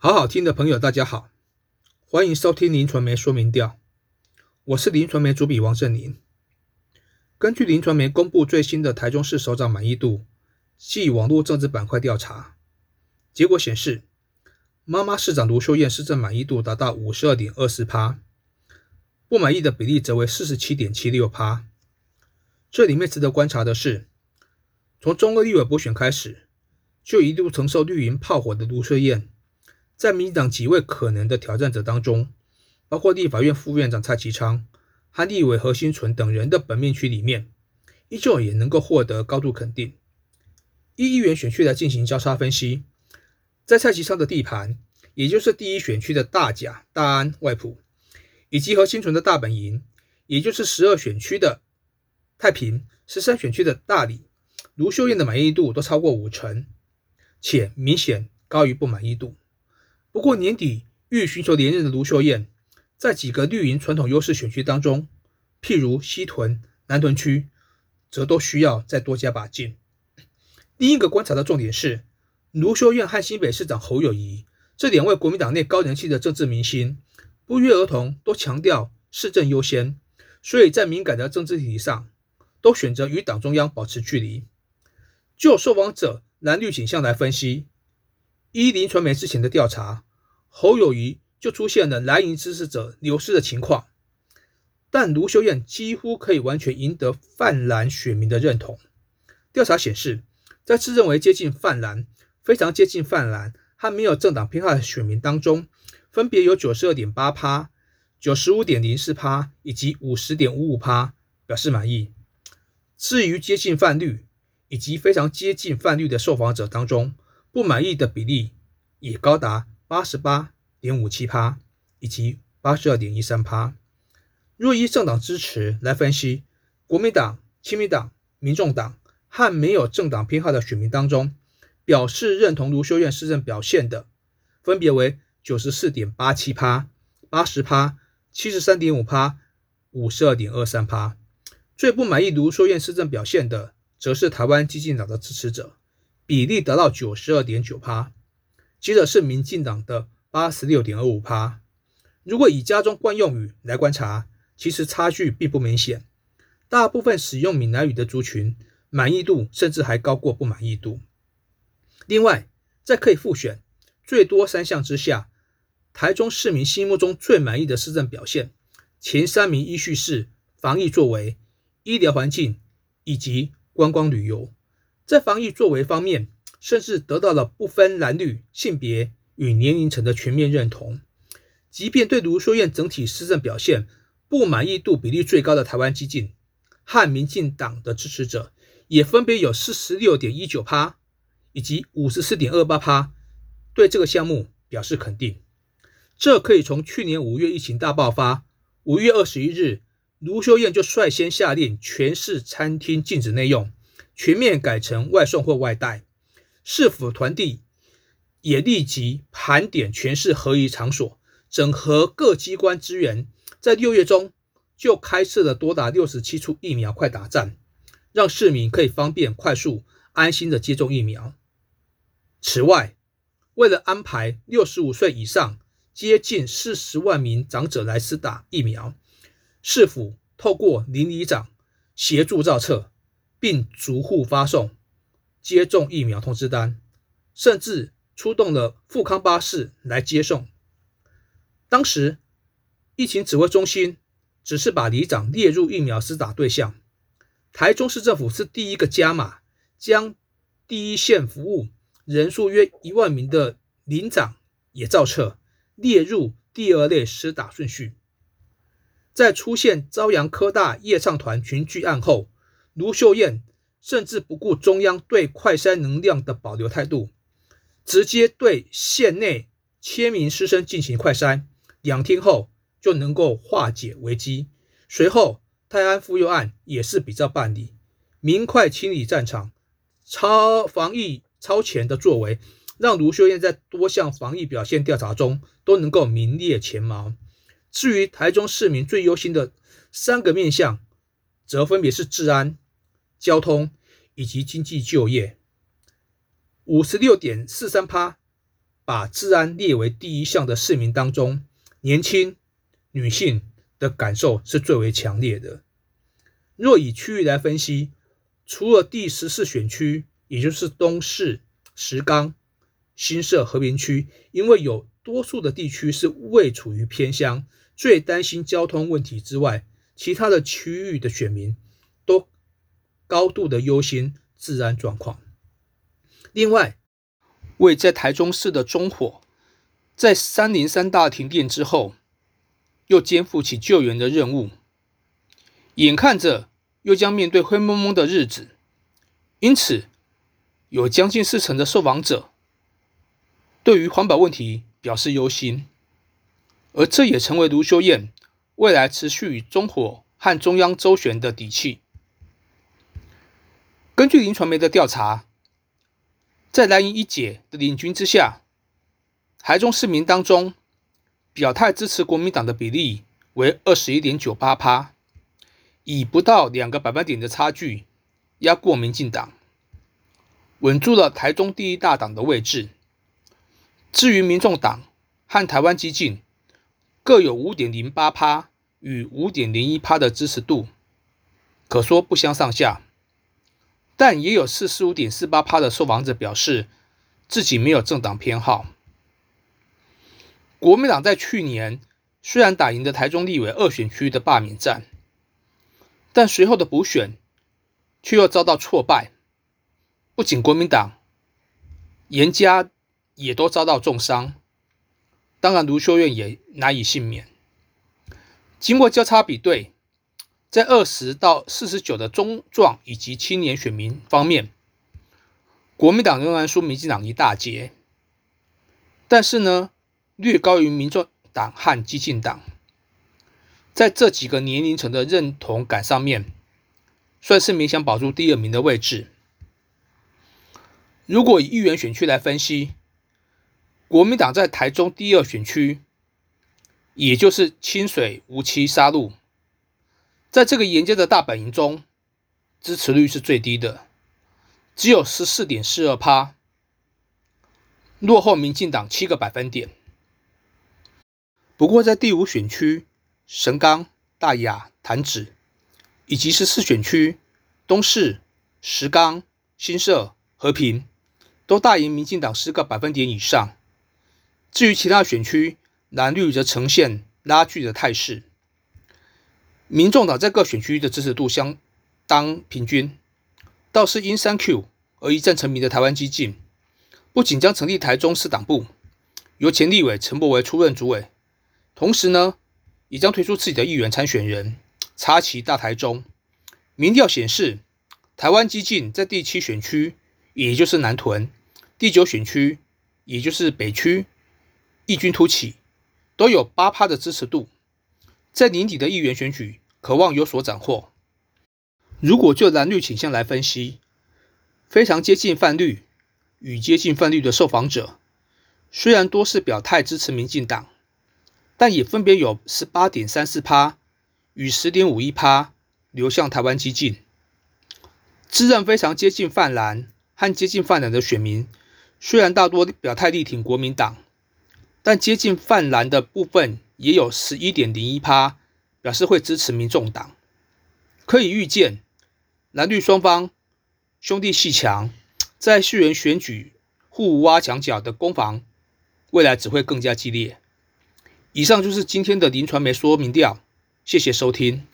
好好听的朋友，大家好，欢迎收听林传媒说明调，我是林传媒主笔王振林。根据林传媒公布最新的台中市首长满意度暨网络政治板块调查结果显示，妈妈市长卢秀燕市政满意度达到五十二点二四趴，不满意的比例则为四十七点七六趴。这里面值得观察的是，从中二立委补选开始，就一度承受绿营炮火的卢秀燕。在民进党几位可能的挑战者当中，包括立法院副院长蔡其昌和立委何新纯等人的本命区里面，依旧也能够获得高度肯定。一议员选区来进行交叉分析，在蔡其昌的地盘，也就是第一选区的大甲、大安、外埔，以及何新存的大本营，也就是十二选区的太平、十三选区的大理，卢秀燕的满意度都超过五成，且明显高于不满意度。不过年底欲寻求连任的卢秀燕，在几个绿营传统优势选区当中，譬如西屯、南屯区，则都需要再多加把劲。另一个观察的重点是，卢秀燕和新北市长侯友谊这两位国民党内高人气的政治明星，不约而同都强调市政优先，所以在敏感的政治议题上，都选择与党中央保持距离。就受访者蓝绿倾向来分析，依林传媒之前的调查。侯友谊就出现了蓝营支持者流失的情况，但卢秀燕几乎可以完全赢得泛蓝选民的认同。调查显示，在自认为接近泛蓝、非常接近泛蓝和没有政党偏好的选民当中，分别有九十二点八趴、九十五点零四趴以及五十点五五趴表示满意。至于接近泛绿以及非常接近泛绿的受访者当中，不满意的比例也高达。八十八点五七趴以及八十二点一三趴。若依政党支持来分析，国民党、亲民党、民众党和没有政党偏好的选民当中，表示认同卢修院市政表现的，分别为九十四点八七趴、八十趴、七十三点五趴、五十二点二三趴。最不满意卢修院市政表现的，则是台湾激进党的支持者，比例达到九十二点九趴。接着是民进党的八十六点二五趴。如果以家中惯用语来观察，其实差距并不明显。大部分使用闽南语的族群满意度甚至还高过不满意度。另外，在可以复选最多三项之下，台中市民心目中最满意的市政表现，前三名依序是防疫作为、医疗环境以及观光旅游。在防疫作为方面，甚至得到了不分蓝绿、性别与年龄层的全面认同。即便对卢秀燕整体施政表现不满意度比例最高的台湾激进和民进党的支持者，也分别有四十六点一九趴以及五十四点二八趴对这个项目表示肯定。这可以从去年五月疫情大爆发，五月二十一日，卢秀燕就率先下令全市餐厅禁止内用，全面改成外送或外带。市府团队也立即盘点全市合宜场所，整合各机关资源，在六月中就开设了多达六十七处疫苗快打站，让市民可以方便、快速、安心的接种疫苗。此外，为了安排六十五岁以上接近四十万名长者来施打疫苗，市府透过邻里长协助造册，并逐户发送。接种疫苗通知单，甚至出动了富康巴士来接送。当时疫情指挥中心只是把里长列入疫苗施打对象，台中市政府是第一个加码，将第一线服务人数约一万名的领长也造册列入第二类施打顺序。在出现朝阳科大夜唱团群聚案后，卢秀燕。甚至不顾中央对快筛能量的保留态度，直接对县内千名师生进行快筛，两天后就能够化解危机。随后泰安妇幼案也是比照办理，明快清理战场、超防疫超前的作为，让卢秀燕在多项防疫表现调查中都能够名列前茅。至于台中市民最忧心的三个面向，则分别是治安。交通以及经济就业，五十六点四三趴把治安列为第一项的市民当中，年轻女性的感受是最为强烈的。若以区域来分析，除了第十四选区，也就是东市、石冈、新社、和平区，因为有多数的地区是未处于偏乡，最担心交通问题之外，其他的区域的选民高度的忧心治安状况。另外，为在台中市的中火，在三零三大停电之后，又肩负起救援的任务，眼看着又将面对灰蒙蒙的日子，因此有将近四成的受访者对于环保问题表示忧心，而这也成为卢修燕未来持续与中火和中央周旋的底气。根据林传媒的调查。在蓝营一姐的领军之下，台中市民当中表态支持国民党的比例为二十一点九八趴，以不到两个百分点的差距压过民进党，稳住了台中第一大党的位置。至于民众党和台湾激进各有五点零八趴与五点零一趴的支持度，可说不相上下。但也有四十五点四八趴的受访者表示自己没有政党偏好。国民党在去年虽然打赢了台中立委二选区的罢免战，但随后的补选却又遭到挫败。不仅国民党，严家也都遭到重伤。当然，卢秀燕也难以幸免。经过交叉比对。在二十到四十九的中壮以及青年选民方面，国民党仍然输民进党一大截，但是呢，略高于民众党和激进党。在这几个年龄层的认同感上面，算是勉强保住第二名的位置。如果以议员选区来分析，国民党在台中第二选区，也就是清水、无期、杀戮。在这个严家的大本营中，支持率是最低的，只有十四点四二趴，落后民进党七个百分点。不过，在第五选区神冈、大雅、潭子，以及十四选区东市、石冈、新社、和平，都大赢民进党十个百分点以上。至于其他选区，蓝绿则呈现拉锯的态势。民众党在各选区的支持度相当平均，倒是因三 Q 而一战成名的台湾激进，不仅将成立台中市党部，由前立委陈柏惟出任主委，同时呢，也将推出自己的议员参选人，插旗大台中。民调显示，台湾激进在第七选区，也就是南屯，第九选区，也就是北区，异军突起，都有八趴的支持度。在年底的议员选举，渴望有所斩获。如果就蓝绿倾向来分析，非常接近泛绿与接近泛绿的受访者，虽然多是表态支持民进党，但也分别有十八点三四趴与十点五一趴流向台湾激进。自认非常接近泛蓝和接近泛蓝的选民，虽然大多表态力挺国民党，但接近泛蓝的部分。也有十一点零一趴表示会支持民众党，可以预见蓝绿双方兄弟戏强，在市员选举互挖墙角的攻防，未来只会更加激烈。以上就是今天的林传媒说明调，谢谢收听。